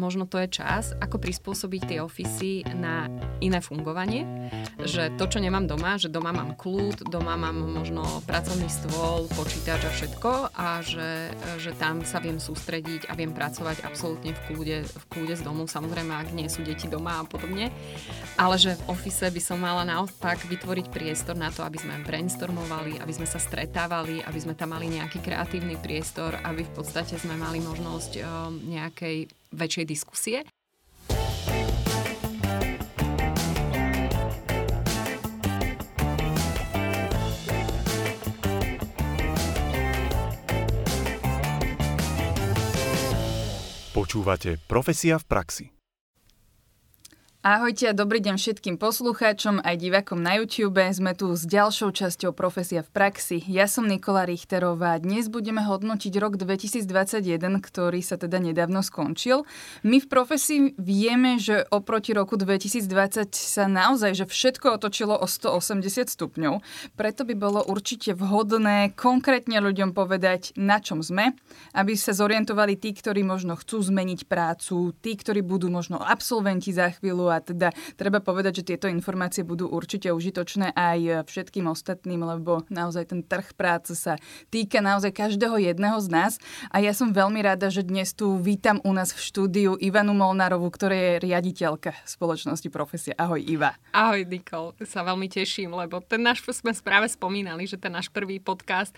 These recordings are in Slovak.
možno to je čas, ako prispôsobiť tie ofisy na iné fungovanie. Že to, čo nemám doma, že doma mám kľud, doma mám možno pracovný stôl, počítač a všetko a že, že tam sa viem sústrediť a viem pracovať absolútne v kľude, v kľude z domu, samozrejme, ak nie sú deti doma a podobne. Ale že v ofise by som mala naopak vytvoriť priestor na to, aby sme brainstormovali, aby sme sa stretávali, aby sme tam mali nejaký kreatívny priestor, aby v podstate sme mali možnosť um, nejakej väčšej diskusie. Počúvate Profesia v praxi. Ahojte a dobrý deň všetkým poslucháčom aj divakom na YouTube. Sme tu s ďalšou časťou Profesia v praxi. Ja som Nikola Richterová dnes budeme hodnotiť rok 2021, ktorý sa teda nedávno skončil. My v profesii vieme, že oproti roku 2020 sa naozaj že všetko otočilo o 180 stupňov. Preto by bolo určite vhodné konkrétne ľuďom povedať, na čom sme, aby sa zorientovali tí, ktorí možno chcú zmeniť prácu, tí, ktorí budú možno absolventi za chvíľu a teda treba povedať, že tieto informácie budú určite užitočné aj všetkým ostatným, lebo naozaj ten trh práce sa týka naozaj každého jedného z nás a ja som veľmi rada, že dnes tu vítam u nás v štúdiu Ivanu Molnárovú, ktorá je riaditeľka spoločnosti Profesia. Ahoj Iva. Ahoj Nikol, sa veľmi teším, lebo ten náš sme práve spomínali, že ten náš prvý podcast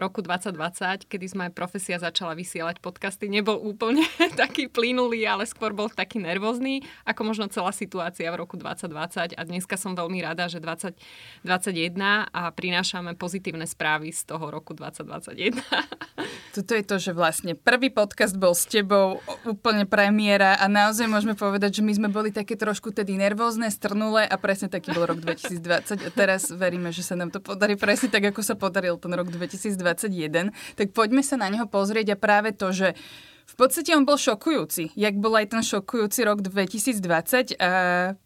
roku 2020, kedy sme Profesia začala vysielať podcasty, nebol úplne taký plynulý, ale skôr bol taký nervózny, ako možno celá situácia v roku 2020 a dneska som veľmi rada, že 2021 a prinášame pozitívne správy z toho roku 2021. Toto je to, že vlastne prvý podcast bol s tebou úplne premiéra a naozaj môžeme povedať, že my sme boli také trošku tedy nervózne, strnulé a presne taký bol rok 2020 a teraz veríme, že sa nám to podarí presne tak, ako sa podaril ten rok 2021. Tak poďme sa na neho pozrieť a práve to, že v podstate on bol šokujúci. Jak bol aj ten šokujúci rok 2020? A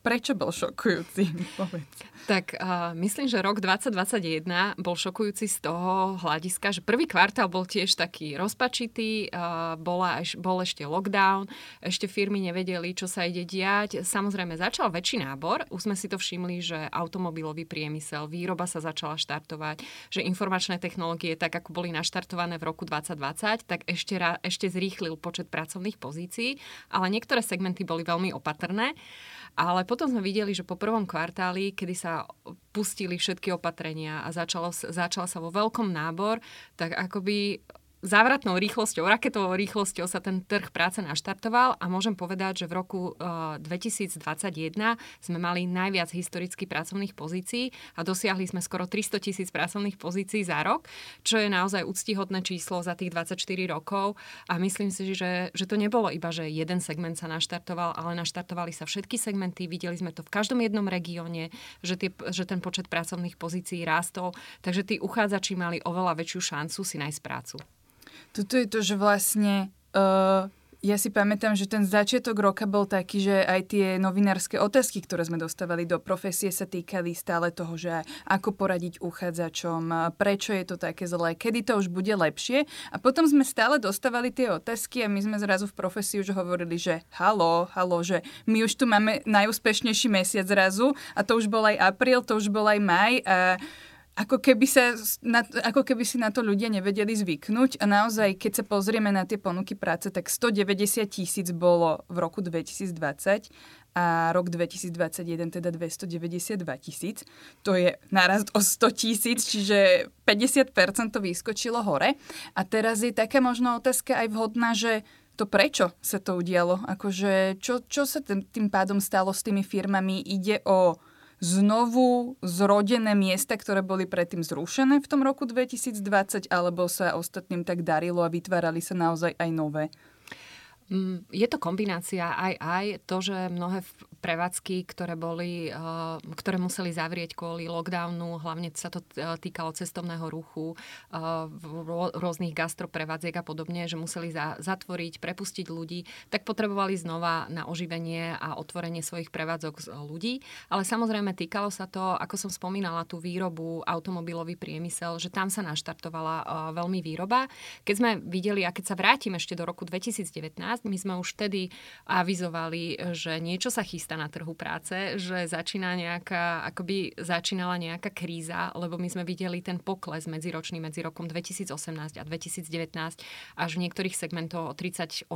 prečo bol šokujúci? Povedz. Tak uh, myslím, že rok 2021 bol šokujúci z toho hľadiska, že prvý kvartál bol tiež taký rozpačitý, uh, bola bol ešte lockdown, ešte firmy nevedeli, čo sa ide diať. Samozrejme, začal väčší nábor, už sme si to všimli, že automobilový priemysel, výroba sa začala štartovať, že informačné technológie, tak ako boli naštartované v roku 2020, tak ešte, ra, ešte zrýchlil počet pracovných pozícií, ale niektoré segmenty boli veľmi opatrné. Ale potom sme videli, že po prvom kvartáli, kedy sa pustili všetky opatrenia a začalo, začal sa vo veľkom nábor, tak akoby závratnou rýchlosťou, raketovou rýchlosťou sa ten trh práce naštartoval a môžem povedať, že v roku uh, eh, 2021 sme mali najviac historicky pracovných pozícií a dosiahli sme skoro 300 tisíc pracovných pozícií za rok, čo je naozaj úctihodné číslo za tých 24 rokov. A myslím si, že, že to nebolo iba, že jeden segment sa naštartoval, ale naštartovali sa všetky segmenty, videli sme to v každom jednom regióne, že, tie, že ten počet pracovných pozícií rástol, takže tí uchádzači mali oveľa väčšiu šancu si nájsť prácu. Toto je to, že vlastne uh, ja si pamätám, že ten začiatok roka bol taký, že aj tie novinárske otázky, ktoré sme dostávali do profesie, sa týkali stále toho, že ako poradiť uchádzačom, prečo je to také zlé, kedy to už bude lepšie. A potom sme stále dostávali tie otázky a my sme zrazu v profesii už hovorili, že halo, halo, že my už tu máme najúspešnejší mesiac zrazu a to už bol aj apríl, to už bol aj maj a ako keby, sa, na, ako keby si na to ľudia nevedeli zvyknúť a naozaj, keď sa pozrieme na tie ponuky práce, tak 190 tisíc bolo v roku 2020 a rok 2021 teda 292 tisíc. To je narast o 100 tisíc, čiže 50% to vyskočilo hore. A teraz je taká možno otázka aj vhodná, že to prečo sa to udialo? Akože čo, čo sa tým, tým pádom stalo s tými firmami? Ide o znovu zrodené miesta, ktoré boli predtým zrušené v tom roku 2020, alebo sa ostatným tak darilo a vytvárali sa naozaj aj nové? Mm, je to kombinácia aj aj to, že mnohé prevádzky, ktoré boli, eh, ktoré museli zavrieť kvôli lockdownu, hlavne sa to eh, týkalo cestovného ruchu, eh, rôznych gastroprevádziek a podobne, že museli zatvoriť, prepustiť ľudí, tak potrebovali znova na oživenie a otvorenie svojich prevádzok z ľudí. Ale samozrejme týkalo sa to, ako som spomínala, tú výrobu, automobilový priemysel, že tam sa naštartovala veľmi výroba. Keď sme videli, a keď sa vrátim ešte do roku 2019, My sme už vtedy avizovali, že niečo sa chystá na trhu práce, že začína nejaká, akoby začínala nejaká kríza, lebo my sme videli ten pokles medziročný medzi rokom 2018 a 2019 až v niektorých segmentoch o 38%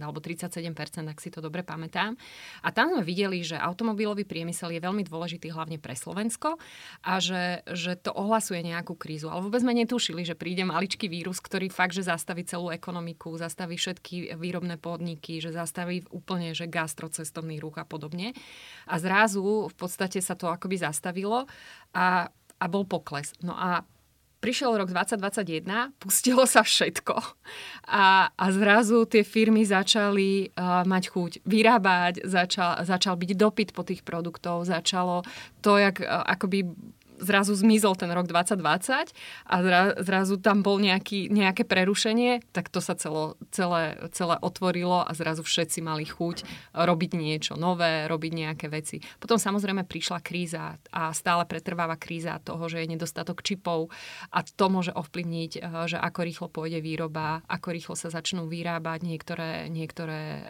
alebo 37%, ak si to dobre pamätám. A tam sme videli, že automobilový priemysel je veľmi dôležitý hlavne pre Slovensko a že, že to ohlasuje nejakú krízu. Ale vôbec sme netušili, že príde maličký vírus, ktorý fakt, že zastaví celú ekonomiku, zastaví všetky výrobné podniky, že zastaví úplne, že gastrocestovný ruch a podobne. A zrazu v podstate sa to akoby zastavilo a, a bol pokles. No a prišiel rok 2021, pustilo sa všetko a, a zrazu tie firmy začali uh, mať chuť vyrábať, začal, začal byť dopyt po tých produktov, začalo to, jak uh, akoby zrazu zmizol ten rok 2020 a zrazu tam bol nejaký, nejaké prerušenie, tak to sa celo, celé, celé otvorilo a zrazu všetci mali chuť robiť niečo nové, robiť nejaké veci. Potom samozrejme prišla kríza a stále pretrváva kríza toho, že je nedostatok čipov a to môže ovplyvniť, eh, že ako rýchlo pôjde výroba, ako rýchlo sa začnú vyrábať niektoré, niektoré eh,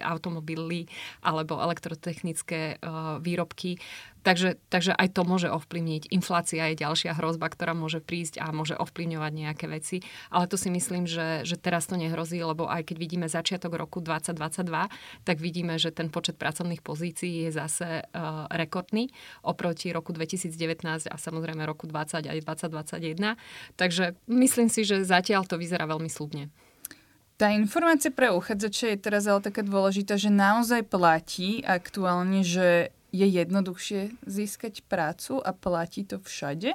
automobily alebo elektrotechnické eh, výrobky. Takže, takže aj to môže ovplyvniť. Inflácia je ďalšia hrozba, ktorá môže prísť a môže ovplyvňovať nejaké veci. Ale to si myslím, že, že teraz to nehrozí, lebo aj keď vidíme začiatok roku 2022, tak vidíme, že ten počet pracovných pozícií je zase uh, rekordný oproti roku 2019 a samozrejme roku 20 aj 2021. Takže myslím si, že zatiaľ to vyzerá veľmi slubne. Tá informácia pre uchádzača je teraz ale taká dôležitá, že naozaj platí aktuálne, že je jednoduchšie získať prácu a platí to všade?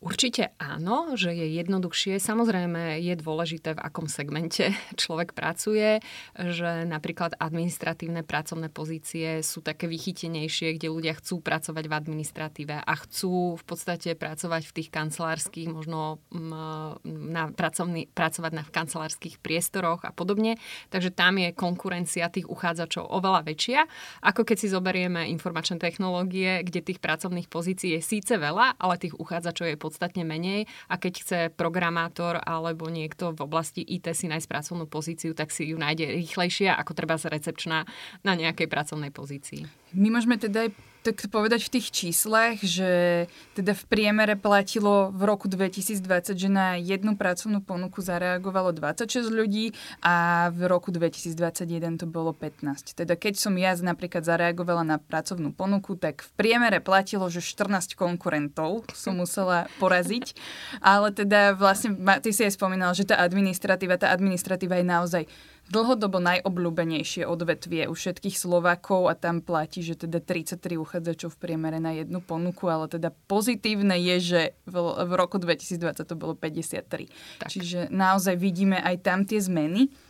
Určite áno, že je jednoduchšie. Samozrejme je dôležité, v akom segmente človek pracuje, že napríklad administratívne pracovné pozície sú také vychytenejšie, kde ľudia chcú pracovať v administratíve a chcú v podstate pracovať v tých kancelárskych, možno mm, na pracovný, pracovať na kancelárskych priestoroch a podobne. Takže tam je konkurencia tých uchádzačov oveľa väčšia, ako keď si zoberieme informačné technológie, kde tých pracovných pozícií je síce veľa, ale tých uchádzačov je podstatne menej a keď chce programátor alebo niekto v oblasti IT si nájsť pracovnú pozíciu, tak si ju nájde rýchlejšie ako treba recepčná na nejakej pracovnej pozícii. My môžeme teda aj tak povedať v tých číslach, že teda v priemere platilo v roku 2020, že na jednu pracovnú ponuku zareagovalo 26 ľudí a v roku 2021 to bolo 15. Teda keď som ja napríklad zareagovala na pracovnú ponuku, tak v priemere platilo, že 14 konkurentov som musela poraziť. Ale teda vlastne, ty si aj spomínal, že tá administratíva, tá administratíva je naozaj dlhodobo najobľúbenejšie odvetvie u všetkých Slovákov a tam platí, že teda 33 uchádzačov v priemere na jednu ponuku, ale teda pozitívne je, že v, v roku 2020 to bolo 53. Tak. Čiže naozaj vidíme aj tam tie zmeny.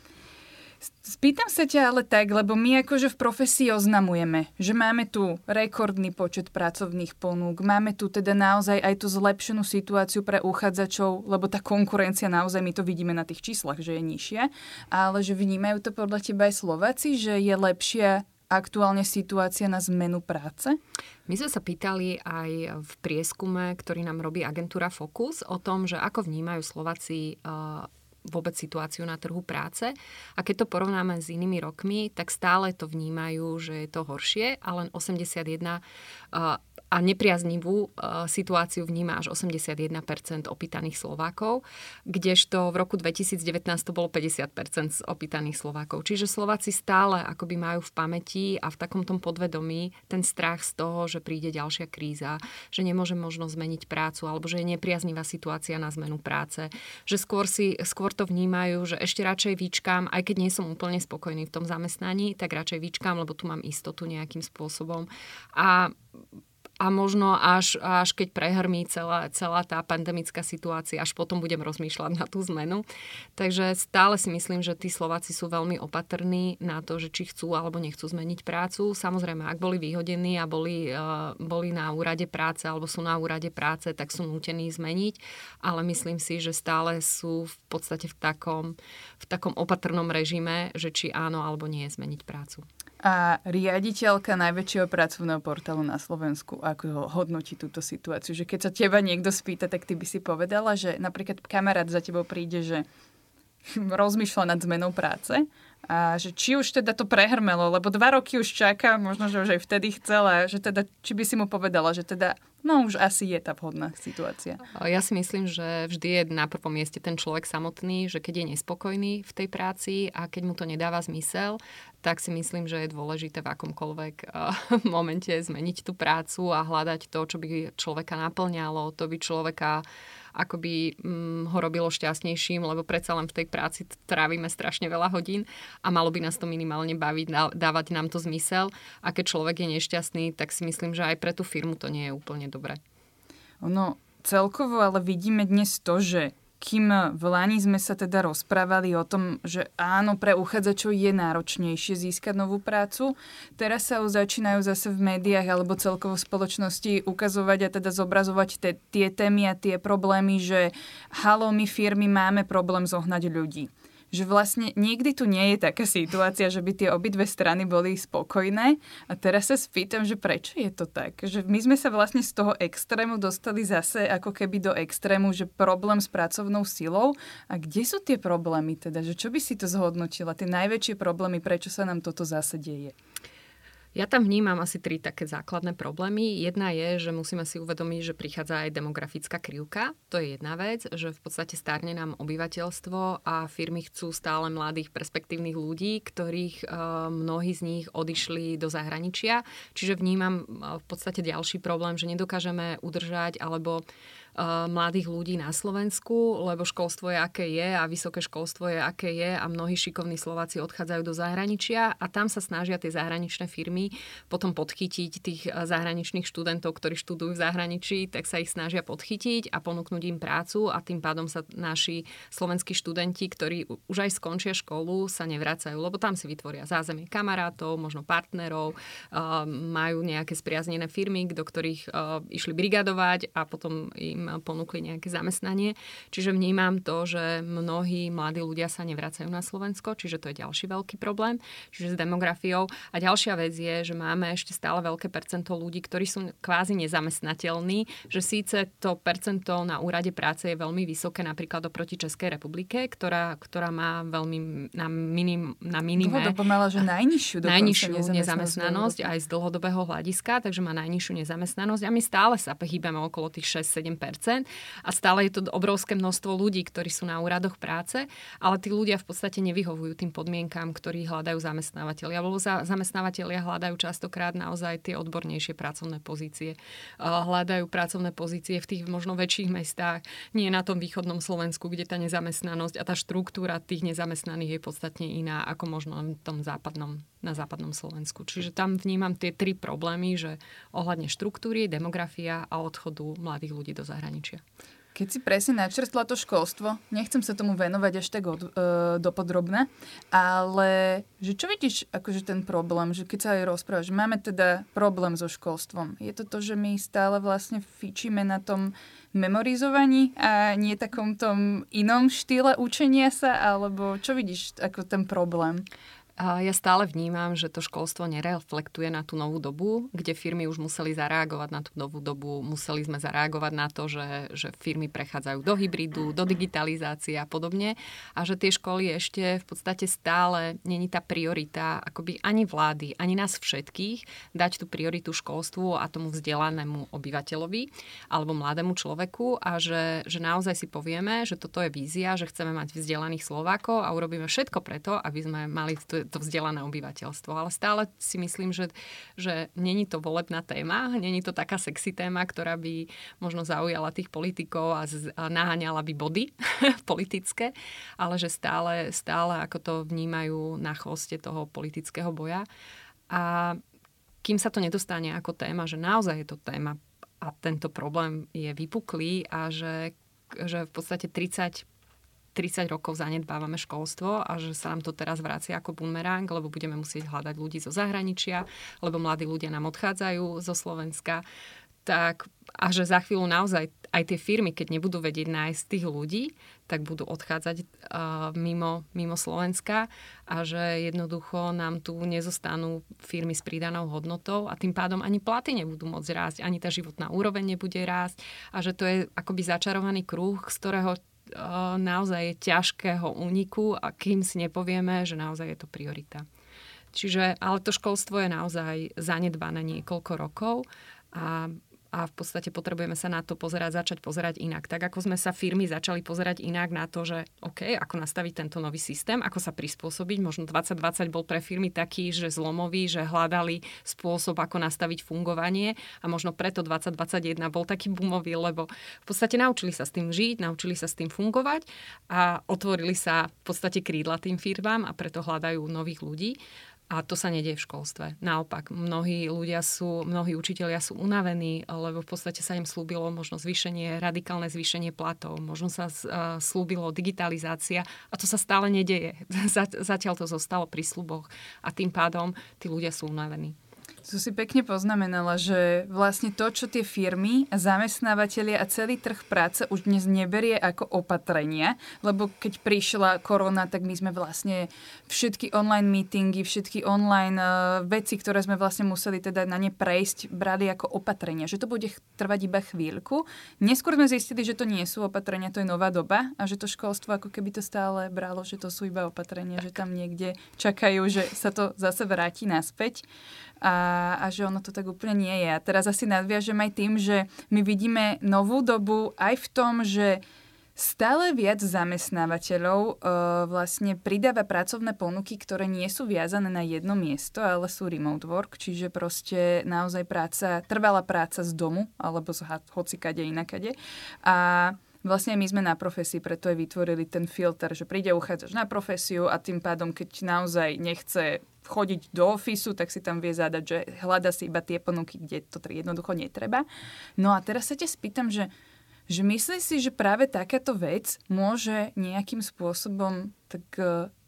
Spýtam sa ťa ale tak, lebo my akože v profesii oznamujeme, že máme tu rekordný počet pracovných ponúk, máme tu teda naozaj aj tú zlepšenú situáciu pre uchádzačov, lebo tá konkurencia naozaj, my to vidíme na tých číslach, že je nižšia, ale že vnímajú to podľa teba aj Slováci, že je lepšia aktuálne situácia na zmenu práce? My sme sa pýtali aj v prieskume, ktorý nám robí agentúra Focus, o tom, že ako vnímajú Slováci uh, vôbec situáciu na trhu práce. A keď to porovnáme s inými rokmi, tak stále to vnímajú, že je to horšie a len 81 a nepriaznivú uh, situáciu vníma až 81% opýtaných Slovákov, kdežto v roku 2019 to bolo 50% z opýtaných Slovákov. Čiže Slováci stále akoby majú v pamäti a v takom tom podvedomí ten strach z toho, že príde ďalšia kríza, že nemôže možno zmeniť prácu alebo že je nepriaznivá situácia na zmenu práce. Že skôr, si, skôr to vnímajú, že ešte radšej vyčkám, aj keď nie som úplne spokojný v tom zamestnaní, tak radšej vyčkám, lebo tu mám istotu nejakým spôsobom. A a možno až, až keď prehrmí celá, celá tá pandemická situácia, až potom budem rozmýšľať na tú zmenu. Takže stále si myslím, že tí Slováci sú veľmi opatrní na to, že či chcú alebo nechcú zmeniť prácu. Samozrejme, ak boli vyhodení a boli, uh, boli na úrade práce alebo sú na úrade práce, tak sú nútení zmeniť. Ale myslím si, že stále sú v podstate v takom, v takom opatrnom režime, že či áno alebo nie zmeniť prácu a riaditeľka najväčšieho pracovného portálu na Slovensku, ako hodnotí túto situáciu. Že keď sa teba niekto spýta, tak ty by si povedala, že napríklad kamarát za tebou príde, že rozmýšľa nad zmenou práce a že či už teda to prehrmelo, lebo dva roky už čaká, možno, že už aj vtedy chcela, že teda, či by si mu povedala, že teda No už asi je tá vhodná situácia. Ja si myslím, že vždy je na prvom mieste ten človek samotný, že keď je nespokojný v tej práci a keď mu to nedáva zmysel, tak si myslím, že je dôležité v akomkoľvek uh, momente zmeniť tú prácu a hľadať to, čo by človeka naplňalo, to by človeka akoby mm, ho robilo šťastnejším, lebo predsa len v tej práci trávime strašne veľa hodín a malo by nás to minimálne baviť, dávať nám to zmysel. A keď človek je nešťastný, tak si myslím, že aj pre tú firmu to nie je úplne dobré. Ono celkovo ale vidíme dnes to, že kým v Lani sme sa teda rozprávali o tom, že áno, pre uchádzačov je náročnejšie získať novú prácu, teraz sa už začínajú zase v médiách alebo celkovo v spoločnosti ukazovať a teda zobrazovať te, tie témy a tie problémy, že halo, my firmy máme problém zohnať ľudí že vlastne nikdy tu nie je taká situácia, že by tie obidve strany boli spokojné. A teraz sa spýtam, že prečo je to tak? Že my sme sa vlastne z toho extrému dostali zase ako keby do extrému, že problém s pracovnou silou. A kde sú tie problémy teda? Že čo by si to zhodnotila? Tie najväčšie problémy, prečo sa nám toto zase deje? Ja tam vnímam asi tri také základné problémy. Jedna je, že musíme si uvedomiť, že prichádza aj demografická krivka. To je jedna vec, že v podstate starne nám obyvateľstvo a firmy chcú stále mladých perspektívnych ľudí, ktorých uh, mnohí z nich odišli do zahraničia. Čiže vnímam uh, v podstate ďalší problém, že nedokážeme udržať alebo mladých ľudí na Slovensku, lebo školstvo je aké je a vysoké školstvo je aké je a mnohí šikovní Slováci odchádzajú do zahraničia a tam sa snažia tie zahraničné firmy potom podchytiť tých zahraničných študentov, ktorí študujú v zahraničí, tak sa ich snažia podchytiť a ponúknuť im prácu a tým pádom sa naši slovenskí študenti, ktorí už aj skončia školu, sa nevracajú, lebo tam si vytvoria zázemie kamarátov, možno partnerov, majú nejaké spriaznené firmy, do ktorých išli brigadovať a potom im im ponúkli nejaké zamestnanie. Čiže vnímam to, že mnohí mladí ľudia sa nevracajú na Slovensko, čiže to je ďalší veľký problém, čiže s demografiou. A ďalšia vec je, že máme ešte stále veľké percento ľudí, ktorí sú kvázi nezamestnateľní, že síce to percento na úrade práce je veľmi vysoké napríklad oproti Českej republike, ktorá, ktorá má veľmi na, minim, na minime... Dlhodobo že najnižšiu, najnižšiu nezamestnanosť, nezamestnanosť aj z dlhodobého hľadiska, takže má najnižšiu nezamestnanosť a my stále sa hýbeme okolo tých 6-7 a stále je to obrovské množstvo ľudí, ktorí sú na úradoch práce, ale tí ľudia v podstate nevyhovujú tým podmienkám, ktorí hľadajú zamestnávateľia, lebo za, zamestnávateľia hľadajú častokrát naozaj tie odbornejšie pracovné pozície. Hľadajú pracovné pozície v tých možno väčších mestách, nie na tom východnom Slovensku, kde tá nezamestnanosť a tá štruktúra tých nezamestnaných je podstatne iná ako možno v tom západnom na západnom Slovensku. Čiže tam vnímam tie tri problémy, že ohľadne štruktúry, demografia a odchodu mladých ľudí do zahraničia. Keď si presne načrstla to školstvo, nechcem sa tomu venovať až tak od, e, dopodrobne, ale že čo vidíš akože ten problém, že keď sa aj rozprávaš, že máme teda problém so školstvom. Je to to, že my stále vlastne fičíme na tom memorizovaní a nie takom tom inom štýle učenia sa, alebo čo vidíš ako ten problém? Ja stále vnímam, že to školstvo nereflektuje na tú novú dobu, kde firmy už museli zareagovať na tú novú dobu, museli sme zareagovať na to, že, že firmy prechádzajú do hybridu, do digitalizácie a podobne. A že tie školy ešte v podstate stále není tá priorita akoby ani vlády, ani nás všetkých dať tú prioritu školstvu a tomu vzdelanému obyvateľovi alebo mladému človeku. A že, že naozaj si povieme, že toto je vízia, že chceme mať vzdelaných Slovákov a urobíme všetko preto, aby sme mali to vzdelané obyvateľstvo. Ale stále si myslím, že, že není to volebná téma, není to taká sexy téma, ktorá by možno zaujala tých politikov a, z, a naháňala by body politické, ale že stále, stále ako to vnímajú na chvoste toho politického boja. A kým sa to nedostane ako téma, že naozaj je to téma a tento problém je vypuklý a že, že v podstate 30 30 rokov zanedbávame školstvo a že sa nám to teraz vracia ako bumerang, lebo budeme musieť hľadať ľudí zo zahraničia, lebo mladí ľudia nám odchádzajú zo Slovenska. Tak, a že za chvíľu naozaj aj tie firmy, keď nebudú vedieť nájsť tých ľudí, tak budú odchádzať uh, mimo, mimo Slovenska a že jednoducho nám tu nezostanú firmy s pridanou hodnotou a tým pádom ani platy nebudú môcť rásť, ani tá životná úroveň nebude rásť a že to je akoby začarovaný kruh, z ktorého naozaj ťažkého úniku a kým si nepovieme, že naozaj je to priorita. Čiže, ale to školstvo je naozaj zanedbané niekoľko rokov a a v podstate potrebujeme sa na to pozerať, začať pozerať inak. Tak ako sme sa firmy začali pozerať inak na to, že OK, ako nastaviť tento nový systém, ako sa prispôsobiť. Možno 2020 bol pre firmy taký, že zlomový, že hľadali spôsob, ako nastaviť fungovanie a možno preto 2021 bol taký boomový, lebo v podstate naučili sa s tým žiť, naučili sa s tým fungovať a otvorili sa v podstate krídla tým firmám a preto hľadajú nových ľudí. A to sa nedie v školstve. Naopak, mnohí ľudia sú, mnohí učitelia sú unavení, lebo v podstate sa im slúbilo možno zvýšenie, radikálne zvýšenie platov, možno sa uh, slúbilo digitalizácia a to sa stále nedieje. Zatiaľ to zostalo pri sluboch a tým pádom tí ľudia sú unavení. To si pekne poznamenala, že vlastne to, čo tie firmy a zamestnávateľia a celý trh práce už dnes neberie ako opatrenia, lebo keď prišla korona, tak my sme vlastne všetky online meetingy, všetky online uh, veci, ktoré sme vlastne museli teda na ne prejsť, brali ako opatrenia, že to bude trvať iba chvíľku. Neskôr sme zistili, že to nie sú opatrenia, to je nová doba a že to školstvo ako keby to stále bralo, že to sú iba opatrenia, že tam niekde čakajú, že sa to zase vráti naspäť a, a že ono to tak úplne nie je. A teraz asi nadviažem aj tým, že my vidíme novú dobu aj v tom, že stále viac zamestnávateľov e, vlastne pridáva pracovné ponuky, ktoré nie sú viazané na jedno miesto, ale sú remote work, čiže proste naozaj práca, trvalá práca z domu alebo z hocikade inakade. A Vlastne my sme na profesii, preto aj vytvorili ten filter, že príde uchádzač na profesiu a tým pádom, keď naozaj nechce chodiť do ofisu, tak si tam vie zadať, že hľada si iba tie ponuky, kde to jednoducho netreba. No a teraz sa te spýtam, že, že myslíš si, že práve takáto vec môže nejakým spôsobom tak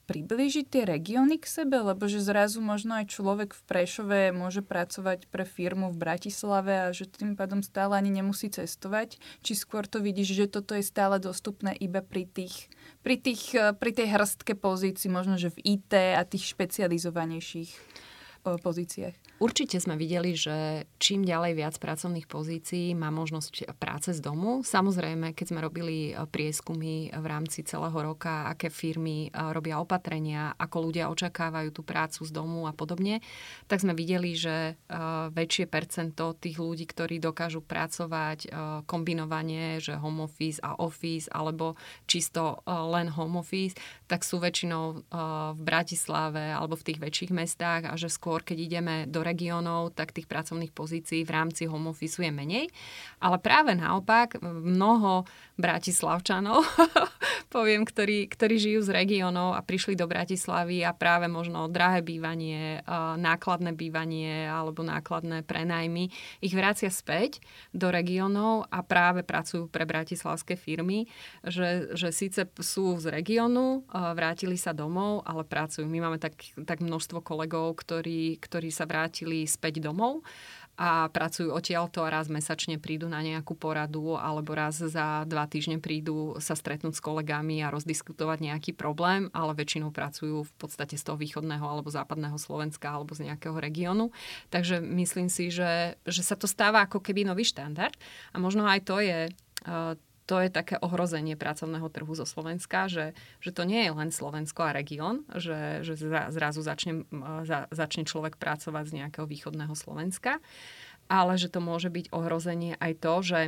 priblížiť tie regióny k sebe, lebo že zrazu možno aj človek v Prešove môže pracovať pre firmu v Bratislave a že tým pádom stále ani nemusí cestovať. Či skôr to vidíš, že toto je stále dostupné iba pri tých, pri, tých, eh, pri tej hrstke pozícií, možno že v IT a tých špecializovanejších eh, pozíciách? Určite sme videli, že čím ďalej viac pracovných pozícií má možnosť práce z domu. Samozrejme, keď sme robili e, prieskumy v rámci celého roka, aké firmy e, robia opatrenia, ako ľudia očakávajú tú prácu z domu a podobne, tak sme videli, že e, väčšie percento tých ľudí, ktorí dokážu pracovať kombinovanie, že home office a office, alebo čisto len home office, tak sú väčšinou v Bratislave alebo v tých väčších mestách a že skôr, keď ideme do regiónov, tak tých pracovných pozícií v rámci home office je menej. Ale práve naopak, mnoho bratislavčanov, poviem, ktorí, ktorí žijú z regiónov a prišli do Bratislavy a práve možno drahé bývanie, nákladné bývanie alebo nákladné prenajmy ich vrácia späť do regiónov a práve pracujú pre bratislavské firmy, že, že síce sú z regiónu, vrátili sa domov, ale pracujú. My máme tak, tak množstvo kolegov, ktorí, ktorí sa vrátili vrátili späť domov a pracujú odtiaľto a raz mesačne prídu na nejakú poradu alebo raz za dva týždne prídu sa stretnúť s kolegami a rozdiskutovať nejaký problém, ale väčšinou pracujú v podstate z toho východného alebo západného Slovenska alebo z nejakého regiónu. Takže myslím si, že, že sa to stáva ako keby nový štandard a možno aj to je to je také ohrozenie pracovného trhu zo Slovenska, že, že to nie je len Slovensko a región, že, že zrazu začne, za, začne človek pracovať z nejakého východného Slovenska, ale že to môže byť ohrozenie aj to, že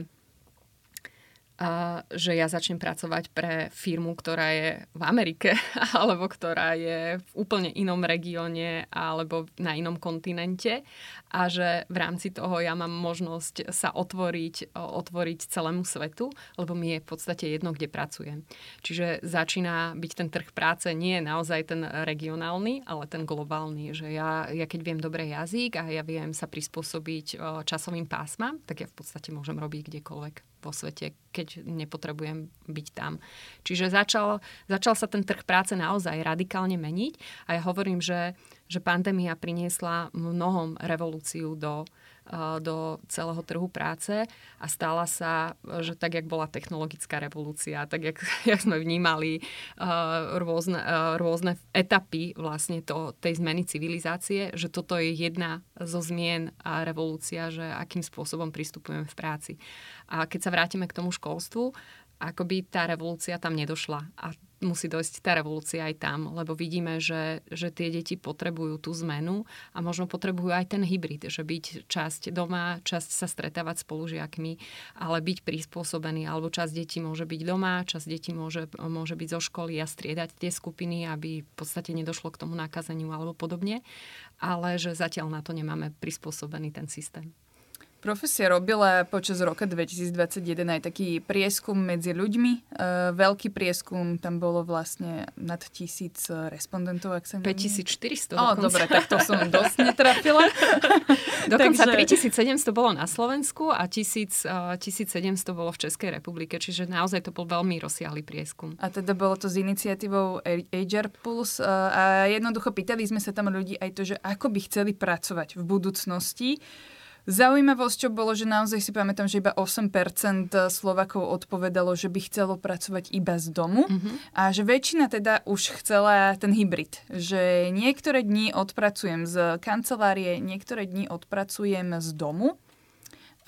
a, že ja začnem pracovať pre firmu, ktorá je v Amerike alebo ktorá je v úplne inom regióne alebo na inom kontinente a že v rámci toho ja mám možnosť sa otvoriť, otvoriť celému svetu, lebo mi je v podstate jedno, kde pracujem. Čiže začína byť ten trh práce nie je naozaj ten regionálny, ale ten globálny, že ja, ja keď viem dobre jazyk a ja viem sa prispôsobiť časovým pásmam, tak ja v podstate môžem robiť kdekoľvek vo svete, keď nepotrebujem byť tam. Čiže začal, začal sa ten trh práce naozaj radikálne meniť a ja hovorím, že, že pandémia priniesla mnohom revolúciu do, do celého trhu práce a stala sa, že tak, jak bola technologická revolúcia, tak, jak, jak sme vnímali rôzne, rôzne etapy vlastne to, tej zmeny civilizácie, že toto je jedna zo zmien a revolúcia, že akým spôsobom pristupujeme v práci. A keď sa vrátime k tomu školstvu, akoby tá revolúcia tam nedošla. A musí dojsť tá revolúcia aj tam, lebo vidíme, že, že tie deti potrebujú tú zmenu a možno potrebujú aj ten hybrid, že byť časť doma, časť sa stretávať spolužiakmi, ale byť prispôsobený, alebo časť detí môže byť doma, časť detí môže, môže byť zo školy a striedať tie skupiny, aby v podstate nedošlo k tomu nakazeniu alebo podobne, ale že zatiaľ na to nemáme prispôsobený ten systém. Profesia robila počas roka 2021 aj taký prieskum medzi ľuďmi. E, veľký prieskum, tam bolo vlastne nad tisíc respondentov, ak sa 5400 O, dobre, tak to som dosť netrafila. Dokonca Takže... 3700 bolo na Slovensku a 1000, uh, 1700 bolo v Českej republike, čiže naozaj to bol veľmi rozsiahly prieskum. A teda bolo to s iniciatívou Ager Pulse a jednoducho pýtali sme sa tam ľudí aj to, že ako by chceli pracovať v budúcnosti. Zaujímavosťou bolo, že naozaj si pamätám, že iba 8% Slovakov odpovedalo, že by chcelo pracovať iba z domu mm-hmm. a že väčšina teda už chcela ten hybrid. Že niektoré dni odpracujem z kancelárie, niektoré dni odpracujem z domu.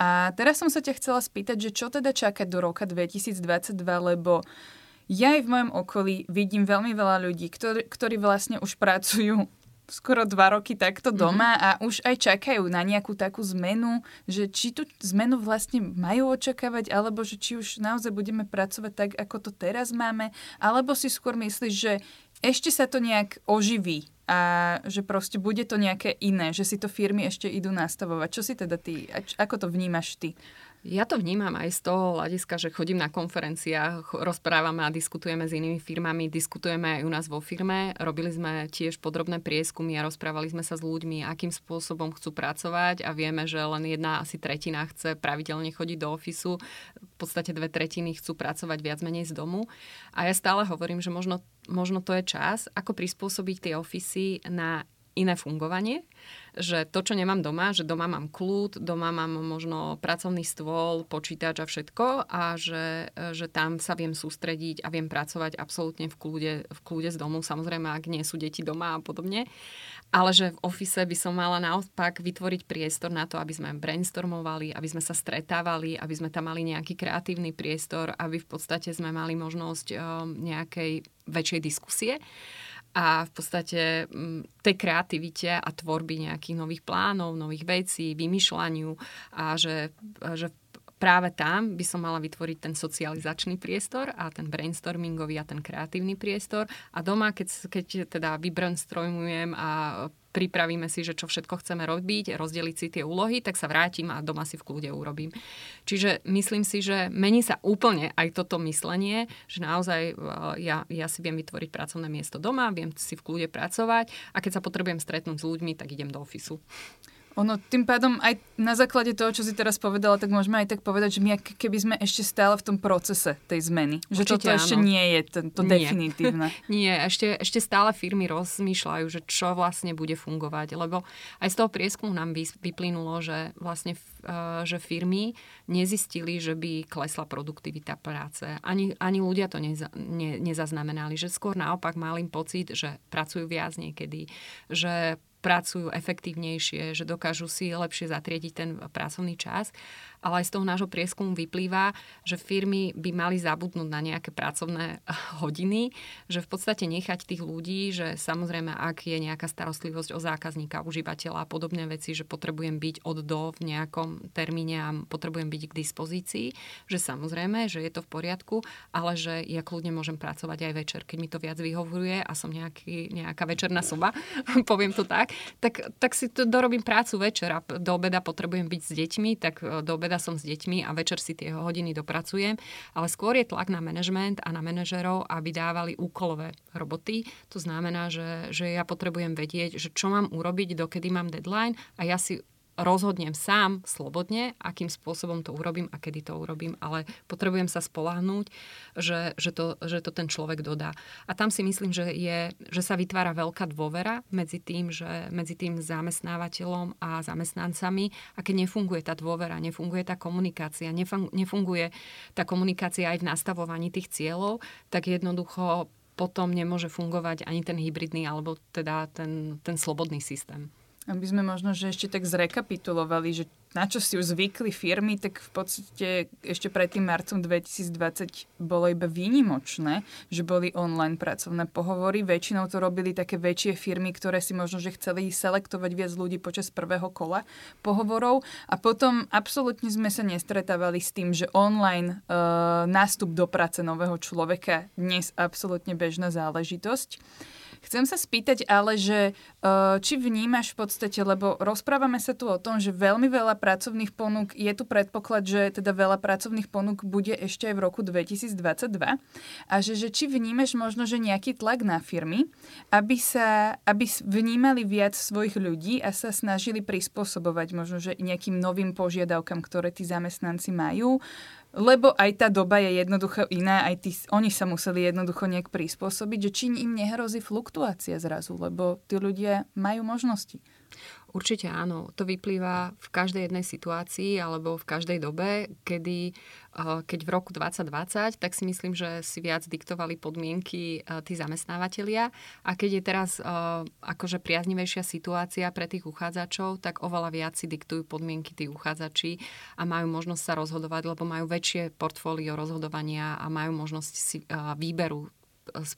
A teraz som sa ťa chcela spýtať, že čo teda čakať do roka 2022, lebo ja aj v mojom okolí vidím veľmi veľa ľudí, ktorí, ktorí vlastne už pracujú skoro dva roky takto mhm. doma mm-hmm. a už aj čakajú na nejakú takú zmenu, že či tú zmenu vlastne majú očakávať, alebo že či už naozaj budeme pracovať tak, ako to teraz máme, alebo si skôr myslíš, že ešte sa to nejak oživí a že proste bude to nejaké iné, že si to firmy ešte idú nastavovať. Čo si teda ty, ako to vnímaš ty? Ja to vnímam aj z toho hľadiska, že chodím na konferenciách, rozprávame a diskutujeme s inými firmami, diskutujeme aj u nás vo firme. Robili sme tiež podrobné prieskumy a rozprávali sme sa s ľuďmi, akým spôsobom chcú pracovať a vieme, že len jedna asi tretina chce pravidelne chodiť do ofisu. V podstate dve tretiny chcú pracovať viac menej z domu. A ja stále hovorím, že možno, možno to je čas, ako prispôsobiť tie ofisy na iné fungovanie že to, čo nemám doma, že doma mám kľud, doma mám možno pracovný stôl, počítač a všetko a že, že tam sa viem sústrediť a viem pracovať absolútne v kľude, v kľude z domu, samozrejme, ak nie sú deti doma a podobne. Ale že v ofise by som mala naopak vytvoriť priestor na to, aby sme brainstormovali, aby sme sa stretávali, aby sme tam mali nejaký kreatívny priestor, aby v podstate sme mali možnosť um, nejakej väčšej diskusie a v podstate mm, tej kreativite a tvorby nejakých nových plánov, nových vecí, vymýšľaniu a že, že práve tam by som mala vytvoriť ten socializačný priestor a ten brainstormingový a ten kreatívny priestor. A doma, keď, keď teda vybrainstormujem a pripravíme si, že čo všetko chceme robiť, rozdeliť si tie úlohy, tak sa vrátim a doma si v kľude urobím. Čiže myslím si, že mení sa úplne aj toto myslenie, že naozaj e, ja, ja si viem vytvoriť pracovné miesto doma, viem si v kľude pracovať a keď sa potrebujem stretnúť s ľuďmi, tak idem do ofisu. Ono tým pádom aj na základe toho, čo si teraz povedala, tak môžeme aj tak povedať, že my keby sme ešte stále v tom procese tej zmeny. Že Určite toto áno. ešte nie je to nie. definitívne. nie, ešte, ešte stále firmy rozmýšľajú, že čo vlastne bude fungovať. Lebo aj z toho prieskumu nám vyplynulo, že vlastne e, že firmy nezistili, že by klesla produktivita práce. Ani, ani ľudia to neza, ne, nezaznamenali. Že skôr naopak mali pocit, že pracujú viac niekedy, že pracujú efektívnejšie, že dokážu si lepšie zatriediť ten pracovný čas ale aj z toho nášho prieskumu vyplýva, že firmy by mali zabudnúť na nejaké pracovné hodiny, že v podstate nechať tých ľudí, že samozrejme, ak je nejaká starostlivosť o zákazníka, užívateľa a podobné veci, že potrebujem byť od do v nejakom termíne a potrebujem byť k dispozícii, že samozrejme, že je to v poriadku, ale že ja kľudne môžem pracovať aj večer, keď mi to viac vyhovuje a som nejaký, nejaká večerná soba, poviem to tak, tak, tak si to dorobím prácu večer a do obeda potrebujem byť s deťmi, tak do obeda obeda som s deťmi a večer si tie hodiny dopracujem, ale skôr je tlak na manažment a na manažerov, aby dávali úkolové roboty. To znamená, že, že ja potrebujem vedieť, že čo mám urobiť, dokedy mám deadline a ja si rozhodnem sám, slobodne, akým spôsobom to urobím a kedy to urobím, ale potrebujem sa spolahnúť, že, že, to, že to ten človek dodá. A tam si myslím, že, je, že sa vytvára veľká dôvera medzi tým, že medzi tým zamestnávateľom a zamestnancami a keď nefunguje tá dôvera, nefunguje tá komunikácia, nefunguje tá komunikácia aj v nastavovaní tých cieľov, tak jednoducho potom nemôže fungovať ani ten hybridný alebo teda ten, ten slobodný systém. Aby sme možno, že ešte tak zrekapitulovali, že na čo si už zvykli firmy, tak v podstate ešte pred tým marcom 2020 bolo iba výnimočné, že boli online pracovné pohovory. Väčšinou to robili také väčšie firmy, ktoré si možno, že chceli selektovať viac ľudí počas prvého kola pohovorov. A potom absolútne sme sa nestretávali s tým, že online uh, nástup do práce nového človeka dnes absolútne bežná záležitosť. Chcem sa spýtať ale, že uh, či vnímaš v podstate, lebo rozprávame sa tu o tom, že veľmi veľa pracovných ponúk, je tu predpoklad, že teda veľa pracovných ponúk bude ešte aj v roku 2022 a že, že či vnímaš možno, že nejaký tlak na firmy, aby sa, aby vnímali viac svojich ľudí a sa snažili prispôsobovať možno, že nejakým novým požiadavkám, ktoré tí zamestnanci majú, lebo aj tá doba je jednoducho iná, aj tí, oni sa museli jednoducho nejak prispôsobiť, že či im nehrozí fluktuácia zrazu, lebo tí ľudia majú možnosti. Určite áno. To vyplýva v každej jednej situácii alebo v každej dobe, kedy eh, keď v roku 2020, tak si myslím, že si viac diktovali podmienky eh, tí zamestnávateľia a keď je teraz eh, akože priaznivejšia situácia pre tých uchádzačov, tak oveľa viac si diktujú podmienky tí uchádzači a majú možnosť sa rozhodovať, lebo majú väčšie portfólio rozhodovania a majú možnosť si, výberu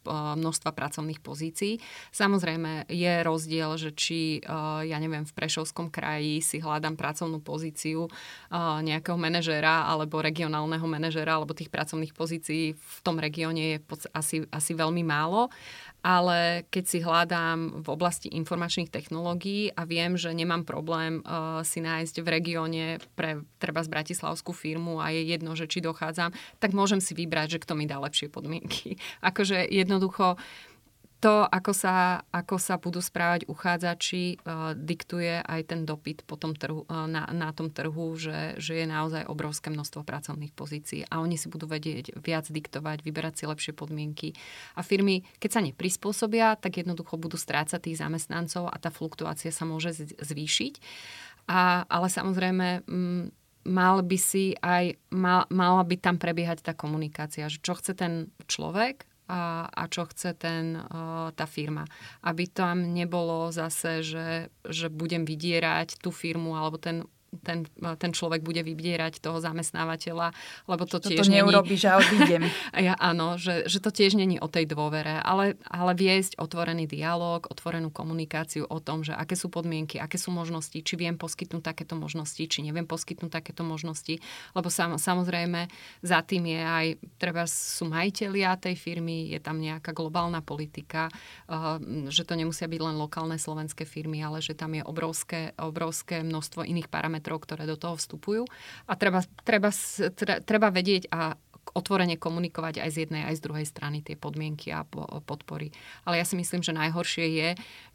množstva pracovných pozícií. Samozrejme je rozdiel, že či, ja neviem, v Prešovskom kraji si hľadám pracovnú pozíciu nejakého manažera alebo regionálneho manažera, alebo tých pracovných pozícií v tom regióne je asi, asi veľmi málo ale keď si hľadám v oblasti informačných technológií a viem, že nemám problém uh, si nájsť v regióne pre treba z Bratislavskú firmu a je jedno, že či dochádzam, tak môžem si vybrať, že kto mi dá lepšie podmienky. Akože jednoducho to, ako sa, ako sa budú správať uchádzači, uh, diktuje aj ten dopyt po tom trhu, uh, na, na tom trhu, že, že je naozaj obrovské množstvo pracovných pozícií a oni si budú vedieť viac diktovať, vyberať si lepšie podmienky. A firmy, keď sa neprispôsobia, tak jednoducho budú strácať tých zamestnancov a tá fluktuácia sa môže zvýšiť. A, ale samozrejme, mm, mal by si aj, mal, mala by tam prebiehať tá komunikácia, že čo chce ten človek a, a čo chce ten, tá firma. Aby tam nebolo zase, že, že budem vydierať tú firmu alebo ten ten, ten človek bude vybierať toho zamestnávateľa, lebo to Toto tiež neurobi, není... že odídem. ja, áno, že, že to tiež není o tej dôvere, ale, ale viesť otvorený dialog, otvorenú komunikáciu o tom, že aké sú podmienky, aké sú možnosti, či viem poskytnúť takéto možnosti, či neviem poskytnúť takéto možnosti, lebo sam, samozrejme za tým je aj, treba sú majiteľia tej firmy, je tam nejaká globálna politika, uh, že to nemusia byť len lokálne slovenské firmy, ale že tam je obrovské, obrovské množstvo iných parametrov parametrov, ktoré do toho vstupujú. A treba, treba, treba vedieť a otvorene komunikovať aj z jednej, aj z druhej strany tie podmienky a podpory. Ale ja si myslím, že najhoršie je,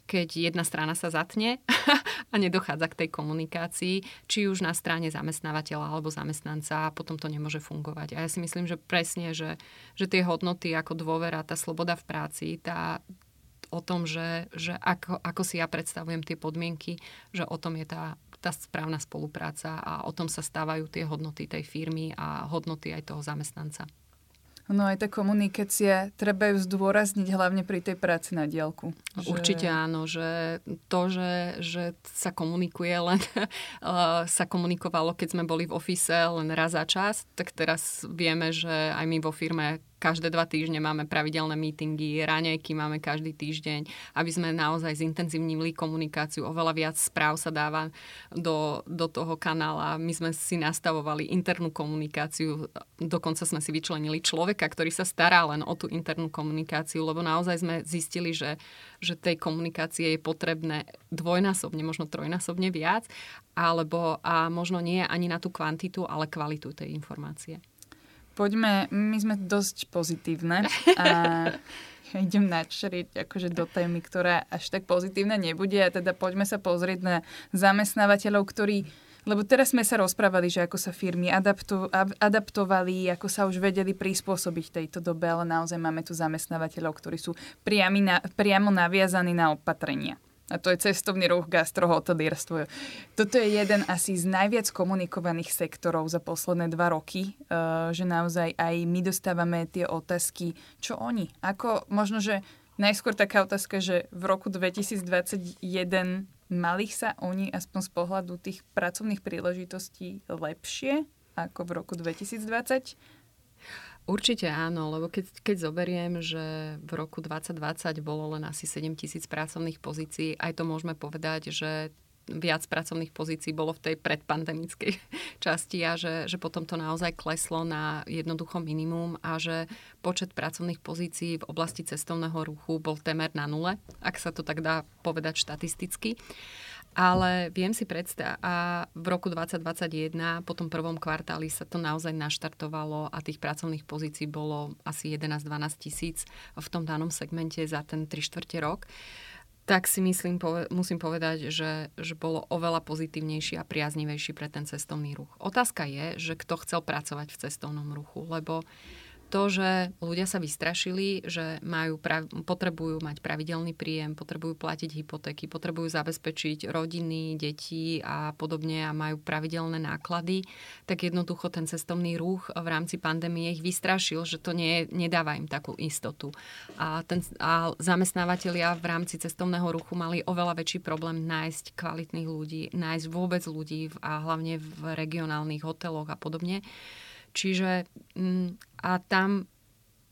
keď jedna strana sa zatne a nedochádza k tej komunikácii, či už na strane zamestnávateľa alebo zamestnanca a potom to nemôže fungovať. A ja si myslím, že presne, že, že tie hodnoty ako dôvera, tá sloboda v práci, tá, o tom, že, že ako, ako si ja predstavujem tie podmienky, že o tom je tá tá správna spolupráca a o tom sa stávajú tie hodnoty tej firmy a hodnoty aj toho zamestnanca. No aj tá komunikácia, treba ju zdôrazniť hlavne pri tej práci na diálku. Že... Určite áno, že to, že, že sa komunikuje len, sa komunikovalo, keď sme boli v ofise len raz za čas, tak teraz vieme, že aj my vo firme každé dva týždne máme pravidelné meetingy, raňajky máme každý týždeň, aby sme naozaj zintenzívnili komunikáciu. Oveľa viac správ sa dáva do, do toho kanála. My sme si nastavovali internú komunikáciu, dokonca sme si vyčlenili človeka, ktorý sa stará len o tú internú komunikáciu, lebo naozaj sme zistili, že, že tej komunikácie je potrebné dvojnásobne, možno trojnásobne viac, alebo a možno nie ani na tú kvantitu, ale kvalitu tej informácie poďme, my sme dosť pozitívne a idem načriť akože do témy, ktorá až tak pozitívna nebude a teda poďme sa pozrieť na zamestnávateľov, ktorí lebo teraz sme sa rozprávali, že ako sa firmy adapto, adaptovali, ako sa už vedeli prispôsobiť tejto dobe, ale naozaj máme tu zamestnávateľov, ktorí sú priami na, priamo naviazaní na opatrenia. A to je cestovný ruch, gastrohotelierstvo. Toto je jeden asi z najviac komunikovaných sektorov za posledné dva roky, eh, že naozaj aj my dostávame tie otázky, čo oni. Ako možno, že najskôr taká otázka, že v roku 2021 mali sa oni aspoň z pohľadu tých pracovných príležitostí lepšie ako v roku 2020? Určite áno, lebo keď, keď zoberiem, že v roku 2020 bolo len asi 7 tisíc pracovných pozícií, aj to môžeme povedať, že viac pracovných pozícií bolo v tej predpandemickej časti a že, že potom to naozaj kleslo na jednoducho minimum a že počet pracovných pozícií v oblasti cestovného ruchu bol temer na nule, ak sa to tak dá povedať štatisticky. Ale viem si predstaviť, a v roku 2021, po tom prvom kvartáli sa to naozaj naštartovalo a tých pracovných pozícií bolo asi 11-12 tisíc v tom danom segmente za ten 3 čtvrte rok tak si myslím, musím povedať, že, že bolo oveľa pozitívnejší a priaznivejší pre ten cestovný ruch. Otázka je, že kto chcel pracovať v cestovnom ruchu, lebo to, že ľudia sa vystrašili, že majú prav, potrebujú mať pravidelný príjem, potrebujú platiť hypotéky, potrebujú zabezpečiť rodiny, deti a podobne a majú pravidelné náklady, tak jednoducho ten cestovný ruch v rámci pandémie ich vystrašil, že to nie, nedáva im takú istotu. A, ten, a zamestnávateľia v rámci cestovného ruchu mali oveľa väčší problém nájsť kvalitných ľudí, nájsť vôbec ľudí a hlavne v regionálnych hoteloch a podobne. Čiže mm, a tam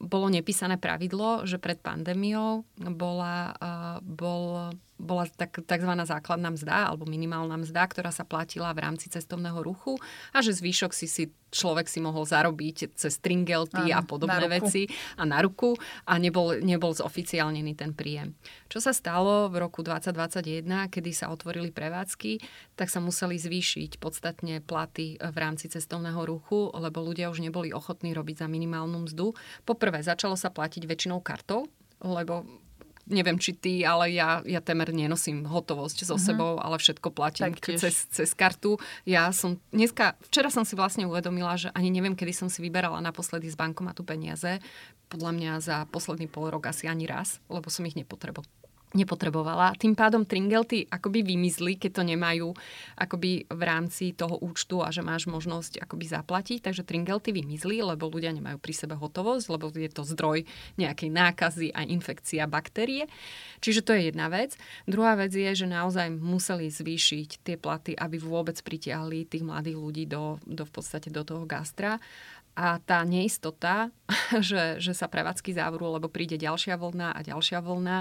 bolo nepísané pravidlo, že pred pandémiou bola, bol bola tak, tzv. základná mzda alebo minimálna mzda, ktorá sa platila v rámci cestovného ruchu a že zvyšok si si človek si mohol zarobiť cez stringelty a podobné veci a na ruku a nebol, nebol zoficiálnený ten príjem. Čo sa stalo v roku 2021, kedy sa otvorili prevádzky, tak sa museli zvýšiť podstatne platy v rámci cestovného ruchu, lebo ľudia už neboli ochotní robiť za minimálnu mzdu. Poprvé, začalo sa platiť väčšinou kartou, lebo neviem, či ty, ale ja, ja temer nenosím hotovosť so uh-huh. sebou, ale všetko platím cez, cez kartu. Ja som dneska, včera som si vlastne uvedomila, že ani neviem, kedy som si vyberala naposledy z bankomatu peniaze. Podľa mňa za posledný pol rok asi ani raz, lebo som ich nepotrebovala nepotrebovala. Tým pádom tringelty akoby vymizli, keď to nemajú akoby v rámci toho účtu a že máš možnosť akoby zaplatiť. Takže tringelty vymizli, lebo ľudia nemajú pri sebe hotovosť, lebo je to zdroj nejakej nákazy a infekcia baktérie. Čiže to je jedna vec. Druhá vec je, že naozaj museli zvýšiť tie platy, aby vôbec pritiahli tých mladých ľudí do, do v podstate do toho gastra a tá neistota, že, že sa prevádzky zavrú, lebo príde ďalšia vlna a ďalšia vlna.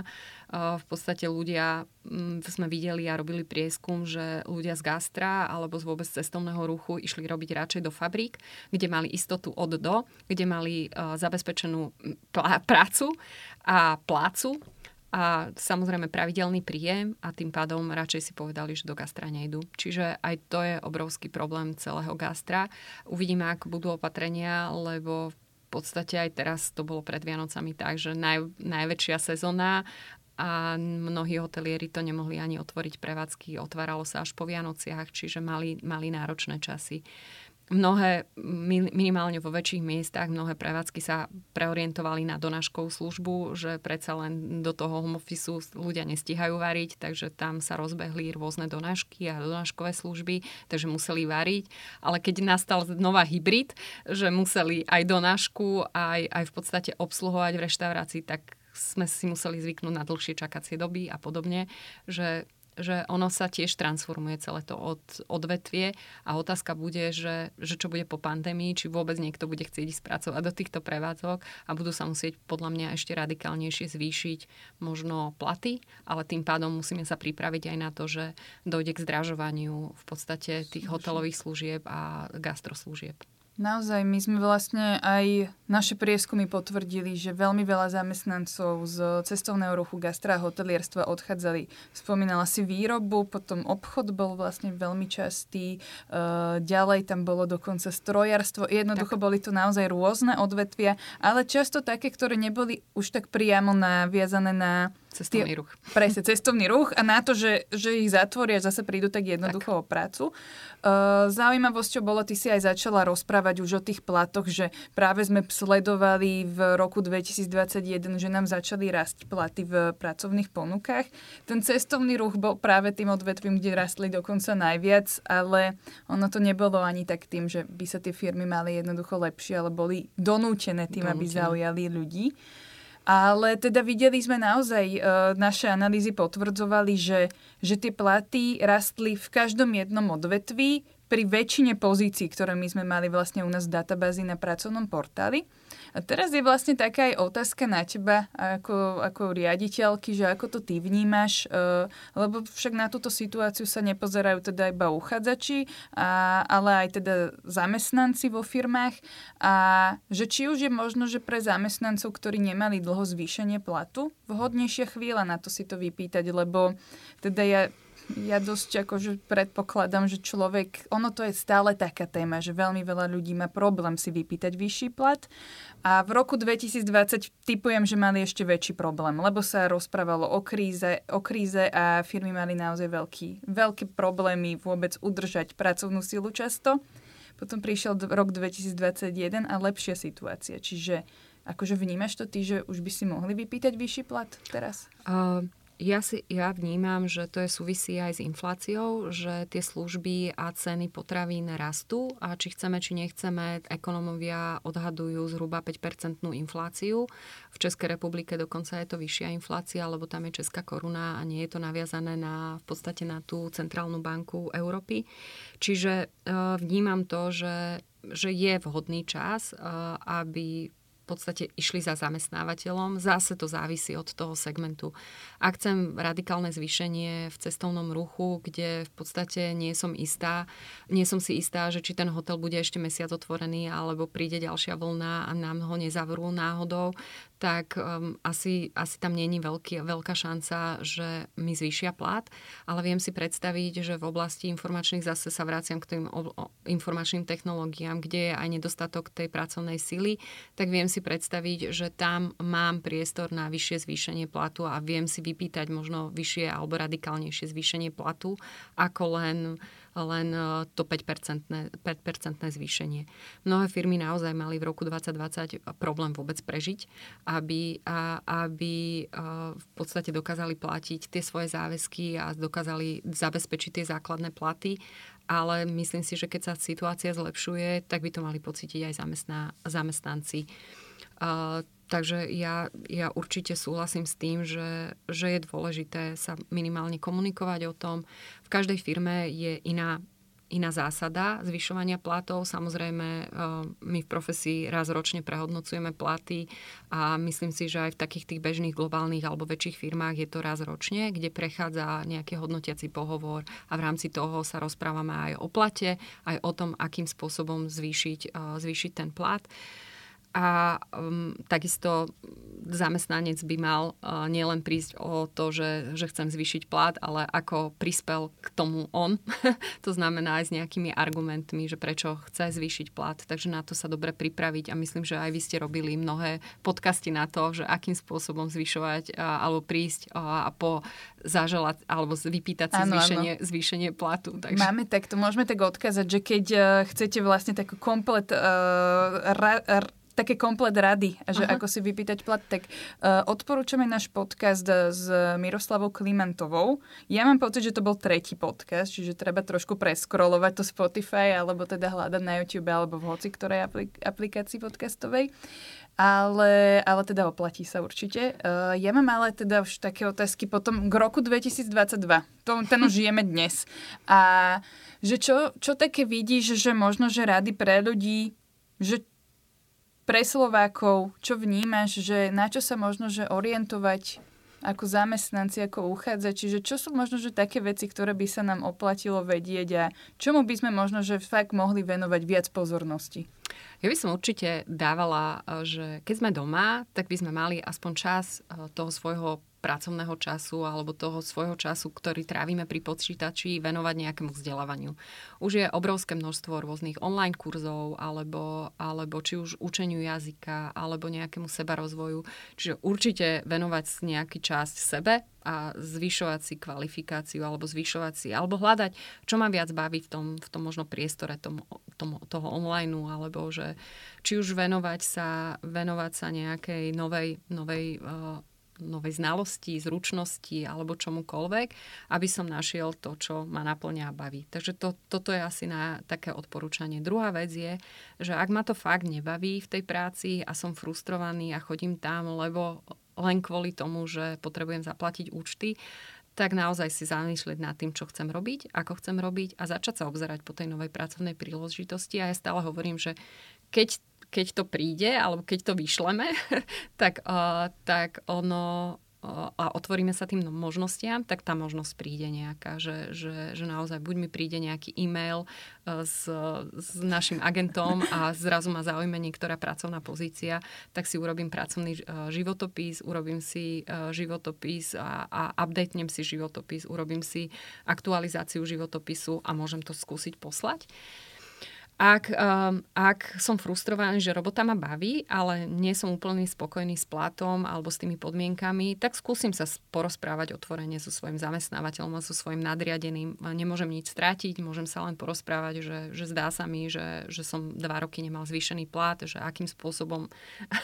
V podstate ľudia, mm, sme videli a robili prieskum, že ľudia z gastra alebo z vôbec cestovného ruchu išli robiť radšej do fabrík, kde mali istotu od do, kde mali zabezpečenú prácu a plácu a samozrejme pravidelný príjem a tým pádom radšej si povedali, že do gastra nejdu. Čiže aj to je obrovský problém celého gastra. Uvidíme, ako budú opatrenia, lebo v podstate aj teraz to bolo pred Vianocami tak, že naj, najväčšia sezóna a mnohí hotelieri to nemohli ani otvoriť prevádzky, otváralo sa až po Vianociach, čiže mali, mali náročné časy mnohé, minimálne vo väčších miestach, mnohé prevádzky sa preorientovali na donáškovú službu, že predsa len do toho home office ľudia nestíhajú variť, takže tam sa rozbehli rôzne donášky a donáškové služby, takže museli variť. Ale keď nastal nová hybrid, že museli aj donášku, aj, aj v podstate obsluhovať v reštaurácii, tak sme si museli zvyknúť na dlhšie čakacie doby a podobne, že že ono sa tiež transformuje celé to od, odvetvie a otázka bude, že, že čo bude po pandémii, či vôbec niekto bude chcieť ísť pracovať do týchto prevádzok a budú sa musieť podľa mňa ešte radikálnejšie zvýšiť možno platy, ale tým pádom musíme sa pripraviť aj na to, že dojde k zdražovaniu v podstate tých hotelových služieb a gastroslúžieb. Naozaj, my sme vlastne aj naše prieskumy potvrdili, že veľmi veľa zamestnancov z cestovného ruchu, gastra a hotelierstva odchádzali. Spomínala si výrobu, potom obchod bol vlastne veľmi častý, uh, ďalej tam bolo dokonca strojarstvo. Jednoducho tak. boli to naozaj rôzne odvetvia, ale často také, ktoré neboli už tak priamo naviazané na Cestovný ruch. Presne, cestovný ruch a na to, že, že ich zatvoria, zase prídu tak jednoducho tak. o prácu. Uh, zaujímavosťou bolo, ty si aj začala rozprávať už o tých platoch, že práve sme sledovali v roku 2021, že nám začali rásť platy v pracovných ponukách. Ten cestovný ruch bol práve tým odvetvím, kde rastli dokonca najviac, ale ono to nebolo ani tak tým, že by sa tie firmy mali jednoducho lepšie, ale boli donútené tým, donútené. aby zaujali ľudí. Ale teda videli sme naozaj, e, naše analýzy potvrdzovali, že, že tie platy rastli v každom jednom odvetví pri väčšine pozícií, ktoré my sme mali vlastne u nás v databázi na pracovnom portáli. A teraz je vlastne taká aj otázka na teba ako, ako riaditeľky, že ako to ty vnímaš, uh, lebo však na túto situáciu sa nepozerajú teda iba uchádzači, a, ale aj teda zamestnanci vo firmách. A že či už je možno, že pre zamestnancov, ktorí nemali dlho zvýšenie platu, vhodnejšia chvíľa na to si to vypýtať, lebo teda ja ja dosť akože predpokladám, že človek, ono to je stále taká téma, že veľmi veľa ľudí má problém si vypýtať vyšší plat a v roku 2020 typujem, že mali ešte väčší problém, lebo sa rozprávalo o kríze, o kríze a firmy mali naozaj veľký, veľké problémy vôbec udržať pracovnú silu často. Potom prišiel rok 2021 a lepšia situácia. Čiže akože vnímaš to ty, že už by si mohli vypýtať vyšší plat teraz? Uh, ja, si, ja vnímam, že to je súvisí aj s infláciou, že tie služby a ceny potravín rastú a či chceme, či nechceme, ekonomovia odhadujú zhruba 5-percentnú infláciu. V Českej republike dokonca je to vyššia inflácia, lebo tam je česká koruna a nie je to naviazané na, v podstate na tú centrálnu banku Európy. Čiže uh, vnímam to, že, že je vhodný čas, uh, aby podstate išli za zamestnávateľom. Zase to závisí od toho segmentu. Ak chcem radikálne zvýšenie v cestovnom ruchu, kde v podstate nie som istá, nie som si istá, že či ten hotel bude ešte mesiac otvorený, alebo príde ďalšia vlna a nám ho nezavrú náhodou, tak um, asi, asi tam není veľký, veľká šanca, že mi zvýšia plat, ale viem si predstaviť, že v oblasti informačných zase sa vraciam k tým o, informačným technológiám, kde je aj nedostatok tej pracovnej sily, tak viem si predstaviť, že tam mám priestor na vyššie zvýšenie platu a viem si vypýtať možno vyššie alebo radikálnejšie zvýšenie platu, ako len len e, to 5-percentné, 5 zvýšenie. Mnohé firmy naozaj mali v roku 2020 problém vôbec prežiť, aby, a, aby e, v podstate dokázali platiť tie svoje záväzky a dokázali zabezpečiť tie základné platy ale myslím si, že keď sa situácia zlepšuje, tak by to mali pocítiť aj zamestná, zamestnanci. Takže ja, ja určite súhlasím s tým, že, že je dôležité sa minimálne komunikovať o tom. V každej firme je iná iná zásada zvyšovania platov. Samozrejme, eh, my v profesii raz ročne prehodnocujeme platy a myslím si, že aj v takých tých bežných globálnych alebo väčších firmách je to raz ročne, kde prechádza nejaký hodnotiaci pohovor a v rámci toho sa rozprávame aj o plate, aj o tom, akým spôsobom zvýšiť, eh, zvýšiť ten plat. A um, takisto zamestnanec by mal uh, nielen prísť o to, že, že chcem zvýšiť plat, ale ako prispel k tomu on. to znamená aj s nejakými argumentmi, že prečo chce zvýšiť plat. Takže na to sa dobre pripraviť a myslím, že aj vy ste robili mnohé podcasty na to, že akým spôsobom zvyšovať uh, alebo prísť uh, a po zaželať alebo vypýtať si ano, zvýšenie, ano. zvýšenie platu. Takže... Máme takto, môžeme tak odkázať, že keď uh, chcete vlastne takú komplet uh, ra, ra, také komplet rady, že uh-huh. ako si vypýtať plat, tak uh, odporúčame náš podcast s Miroslavou Klimentovou. Ja mám pocit, že to bol tretí podcast, čiže treba trošku preskrolovať to Spotify, alebo teda hľadať na YouTube, alebo v hoci ktorej aplik- aplikácii podcastovej. Ale, ale teda oplatí sa určite. Uh, ja mám ale teda už také otázky potom k roku 2022. To, ten už žijeme dnes. A že čo, čo také vidíš, že možno, že rady pre ľudí, že pre Slovákov, čo vnímaš, že na čo sa možno že orientovať ako zamestnanci, ako uchádzači, že čo sú možno že také veci, ktoré by sa nám oplatilo vedieť a čomu by sme možno že fakt mohli venovať viac pozornosti? Ja by som určite dávala, že keď sme doma, tak by sme mali aspoň čas eh, toho svojho pracovného času alebo toho svojho času, ktorý trávime pri počítači, venovať nejakému vzdelávaniu. Už je obrovské množstvo rôznych online kurzov alebo, alebo či už učeniu jazyka alebo nejakému sebarozvoju. Čiže určite venovať nejaký časť sebe a zvyšovať si kvalifikáciu alebo zvyšovať si, alebo hľadať, čo ma viac baví v tom, v tom možno priestore tom, tom, toho online, alebo že či už venovať sa, venovať sa nejakej novej, novej uh, novej znalosti, zručnosti alebo čomukoľvek, aby som našiel to, čo ma naplňa a baví. Takže to, toto je asi na také odporúčanie. Druhá vec je, že ak ma to fakt nebaví v tej práci a som frustrovaný a chodím tam, lebo len kvôli tomu, že potrebujem zaplatiť účty, tak naozaj si zamýšľať nad tým, čo chcem robiť, ako chcem robiť a začať sa obzerať po tej novej pracovnej príležitosti. A ja stále hovorím, že keď, keď to príde, alebo keď to vyšleme, tak, uh, tak ono a otvoríme sa tým možnostiam, tak tá možnosť príde nejaká, že, že, že naozaj buď mi príde nejaký e-mail e, s, s našim agentom a zrazu ma zaujme niektorá pracovná pozícia, tak si urobím pracovný e, životopis, urobím si e, životopis a, a updatenem si životopis, urobím si aktualizáciu životopisu a môžem to skúsiť poslať. Ak, um, ak som frustrovaný, že robota ma baví, ale nie som úplne spokojný s platom alebo s tými podmienkami, tak skúsim sa porozprávať otvorene so svojim zamestnávateľom a so svojim nadriadeným. Nemôžem nič strátiť, môžem sa len porozprávať, že, že zdá sa mi, že, že som dva roky nemal zvýšený plat, že akým spôsobom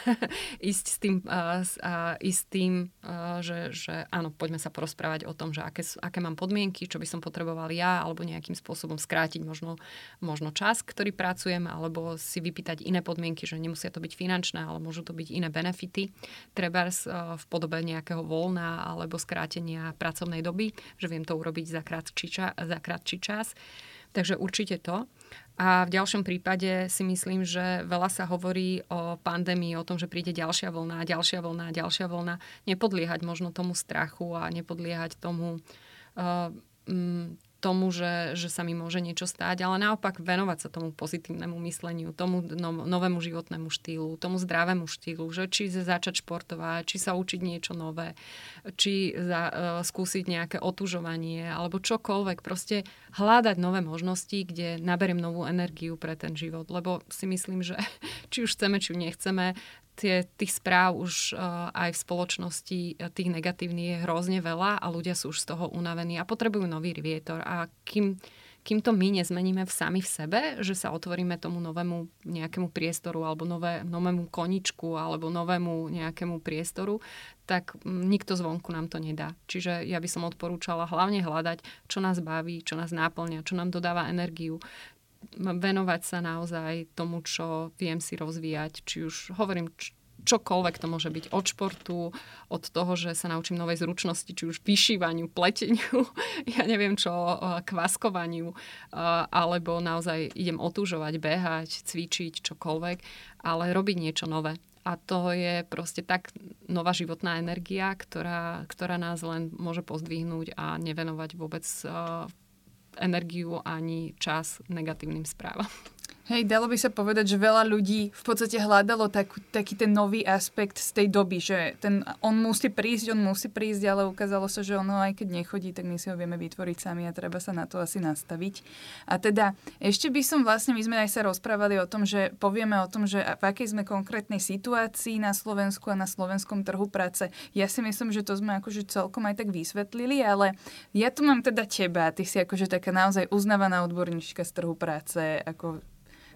ísť s tým, uh, uh, ísť tým uh, že, že áno, poďme sa porozprávať o tom, že aké, aké mám podmienky, čo by som potreboval ja, alebo nejakým spôsobom skrátiť možno, možno čas, ktorý pracujem, alebo si vypýtať iné podmienky, že nemusia to byť finančné, ale môžu to byť iné benefity, treba eh, v podobe nejakého voľna alebo skrátenia pracovnej doby, že viem to urobiť za krátší, čas, za krátší čas. Takže určite to. A v ďalšom prípade si myslím, že veľa sa hovorí o pandémii, o tom, že príde ďalšia vlna, ďalšia vlna, ďalšia vlna. Nepodliehať možno tomu strachu a nepodliehať tomu, uh, tomu, že, že sa mi môže niečo stáť, ale naopak venovať sa tomu pozitívnemu mysleniu, tomu no, novému životnému štýlu, tomu zdravému štýlu, že či začať športovať, či sa učiť niečo nové, či za, uh, skúsiť nejaké otužovanie alebo čokoľvek. Proste hľadať nové možnosti, kde naberiem novú energiu pre ten život, lebo si myslím, že či už chceme, či nechceme, tie, tých správ už uh, aj v spoločnosti uh, tých negatívnych je hrozne veľa a ľudia sú už z toho unavení a potrebujú nový vietor. A kým, kým to my nezmeníme v sami v sebe, že sa otvoríme tomu novému nejakému priestoru alebo nové, novému koničku alebo novému nejakému priestoru, tak nikto zvonku nám to nedá. Čiže ja by som odporúčala hlavne hľadať, čo nás baví, čo nás náplňa, čo nám dodáva energiu, venovať sa naozaj tomu, čo viem si rozvíjať. Či už hovorím, čokoľvek to môže byť od športu, od toho, že sa naučím novej zručnosti, či už vyšívaniu, pleteniu, ja neviem čo, kvaskovaniu, alebo naozaj idem otúžovať, behať, cvičiť, čokoľvek, ale robiť niečo nové. A to je proste tak nová životná energia, ktorá, ktorá nás len môže pozdvihnúť a nevenovať vôbec energiu ani čas negatívnym správam. Hej, dalo by sa povedať, že veľa ľudí v podstate hľadalo tak, taký ten nový aspekt z tej doby, že ten, on musí prísť, on musí prísť, ale ukázalo sa, že ono aj keď nechodí, tak my si ho vieme vytvoriť sami a treba sa na to asi nastaviť. A teda ešte by som vlastne, my sme aj sa rozprávali o tom, že povieme o tom, že v akej sme konkrétnej situácii na Slovensku a na slovenskom trhu práce. Ja si myslím, že to sme akože celkom aj tak vysvetlili, ale ja tu mám teda teba, ty si akože taká naozaj uznávaná odborníčka z trhu práce, ako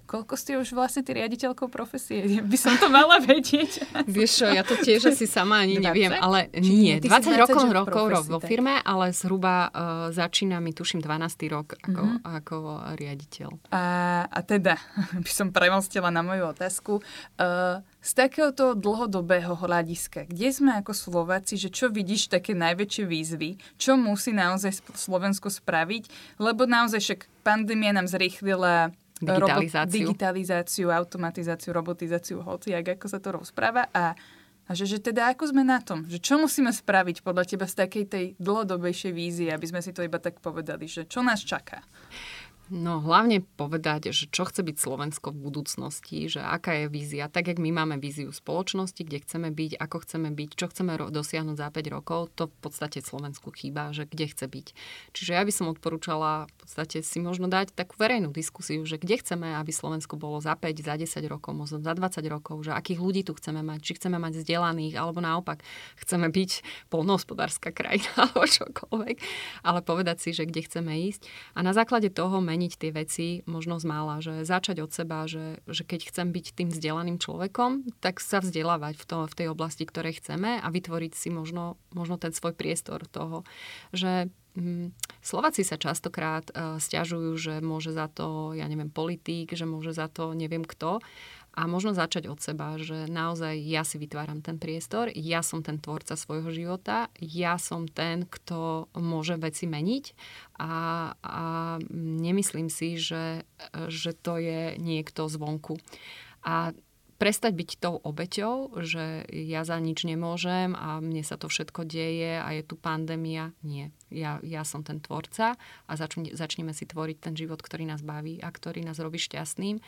Koľko ste už vlastne ty riaditeľkou profesie? By som to mala vedieť. Vieš čo, ja to tiež asi sama ani 20? neviem, ale nie. 20, 20 rokov, rokov profesii, vo firme, ale zhruba uh, začína mi, tuším, 12. rok ako, mm-hmm. ako riaditeľ. A, a teda, by som premostila na moju otázku. Uh, z takéhoto dlhodobého hľadiska, kde sme ako Slováci, že čo vidíš také najväčšie výzvy, čo musí naozaj Slovensko spraviť, lebo naozaj však pandémia nám zrýchlila digitalizáciu. Robo- digitalizáciu, automatizáciu, robotizáciu, hoci, ako sa to rozpráva. A, a že, že teda ako sme na tom? Že čo musíme spraviť podľa teba z takej tej dlhodobejšej vízie, aby sme si to iba tak povedali, že čo nás čaká? No hlavne povedať, že čo chce byť Slovensko v budúcnosti, že aká je vízia. Tak, jak my máme víziu spoločnosti, kde chceme byť, ako chceme byť, čo chceme ro- dosiahnuť za 5 rokov, to v podstate Slovensku chýba, že kde chce byť. Čiže ja by som odporúčala v podstate si možno dať takú verejnú diskusiu, že kde chceme, aby Slovensko bolo za 5, za 10 rokov, možno za 20 rokov, že akých ľudí tu chceme mať, či chceme mať vzdelaných, alebo naopak chceme byť polnohospodárska krajina alebo čokoľvek, ale povedať si, že kde chceme ísť. A na základe toho zmeniť tie veci možno z mála, že začať od seba, že, že keď chcem byť tým vzdelaným človekom, tak sa vzdelávať v, to, v tej oblasti, ktorej chceme a vytvoriť si možno, možno ten svoj priestor toho, že hm, Slováci sa častokrát uh, stiažujú, že môže za to, ja neviem, politík, že môže za to neviem kto a možno začať od seba, že naozaj ja si vytváram ten priestor, ja som ten tvorca svojho života, ja som ten, kto môže veci meniť a, a nemyslím si, že, že to je niekto zvonku. A prestať byť tou obeťou, že ja za nič nemôžem a mne sa to všetko deje a je tu pandémia. Nie. Ja, ja som ten tvorca a začne, začneme si tvoriť ten život, ktorý nás baví a ktorý nás robí šťastným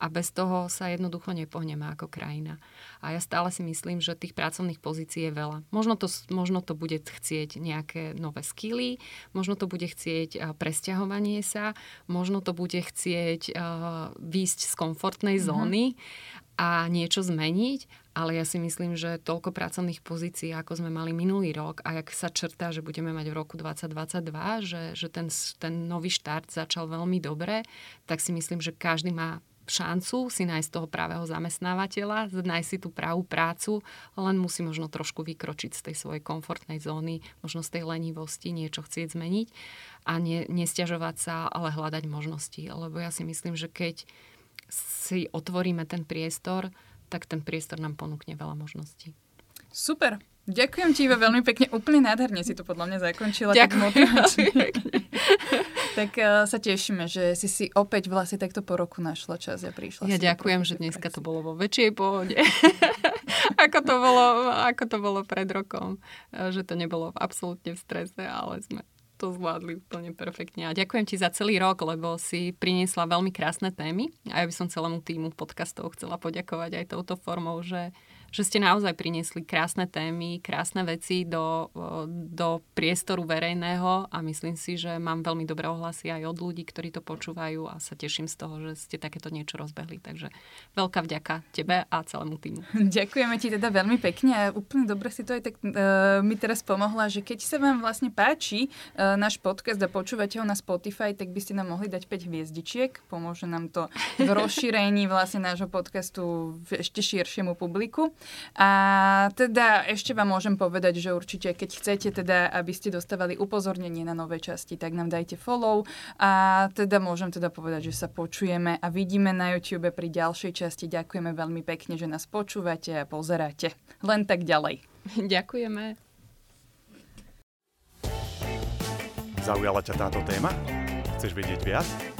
a bez toho sa jednoducho nepohneme ako krajina. A ja stále si myslím, že tých pracovných pozícií je veľa. Možno to, možno to bude chcieť nejaké nové skily, možno to bude chcieť presťahovanie sa, možno to bude chcieť uh, výjsť z komfortnej mm-hmm. zóny a niečo zmeniť, ale ja si myslím, že toľko pracovných pozícií, ako sme mali minulý rok a jak sa črtá, že budeme mať v roku 2022, že, že ten, ten nový štart začal veľmi dobre, tak si myslím, že každý má šancu si nájsť toho pravého zamestnávateľa, nájsť si tú pravú prácu, len musí možno trošku vykročiť z tej svojej komfortnej zóny, možno z tej lenivosti niečo chcieť zmeniť a ne, nestiažovať sa, ale hľadať možnosti. Lebo ja si myslím, že keď si otvoríme ten priestor, tak ten priestor nám ponúkne veľa možností. Super. Ďakujem ti Iva veľmi pekne. Úplne nádherne si to podľa mňa zakončila. Ďakujem. tak uh, sa tešíme, že si si opäť vlastne takto po roku našla čas a prišla. Ja ďakujem, že dneska to bolo vo väčšej pohode. ako, to bolo, ako to bolo pred rokom. E, že to nebolo absolútne v strese, ale sme to zvládli úplne perfektne. A ďakujem ti za celý rok, lebo si priniesla veľmi krásne témy. A ja by som celému týmu podcastov chcela poďakovať aj touto formou, že že ste naozaj priniesli krásne témy, krásne veci do, do priestoru verejného a myslím si, že mám veľmi dobré ohlasy aj od ľudí, ktorí to počúvajú a sa teším z toho, že ste takéto niečo rozbehli. Takže veľká vďaka tebe a celému týmu. Ďakujeme ti teda veľmi pekne a úplne dobre si to aj tak uh, mi teraz pomohla, že keď sa vám vlastne páči uh, náš podcast a počúvate ho na Spotify, tak by ste nám mohli dať 5 hviezdičiek. Pomôže nám to v rozšírení vlastne nášho podcastu v ešte širšiemu publiku. A teda ešte vám môžem povedať, že určite keď chcete teda, aby ste dostávali upozornenie na nové časti, tak nám dajte follow a teda môžem teda povedať, že sa počujeme a vidíme na YouTube pri ďalšej časti. Ďakujeme veľmi pekne, že nás počúvate a pozeráte. Len tak ďalej. Ďakujeme. Zaujala ťa táto téma? Chceš vedieť viac?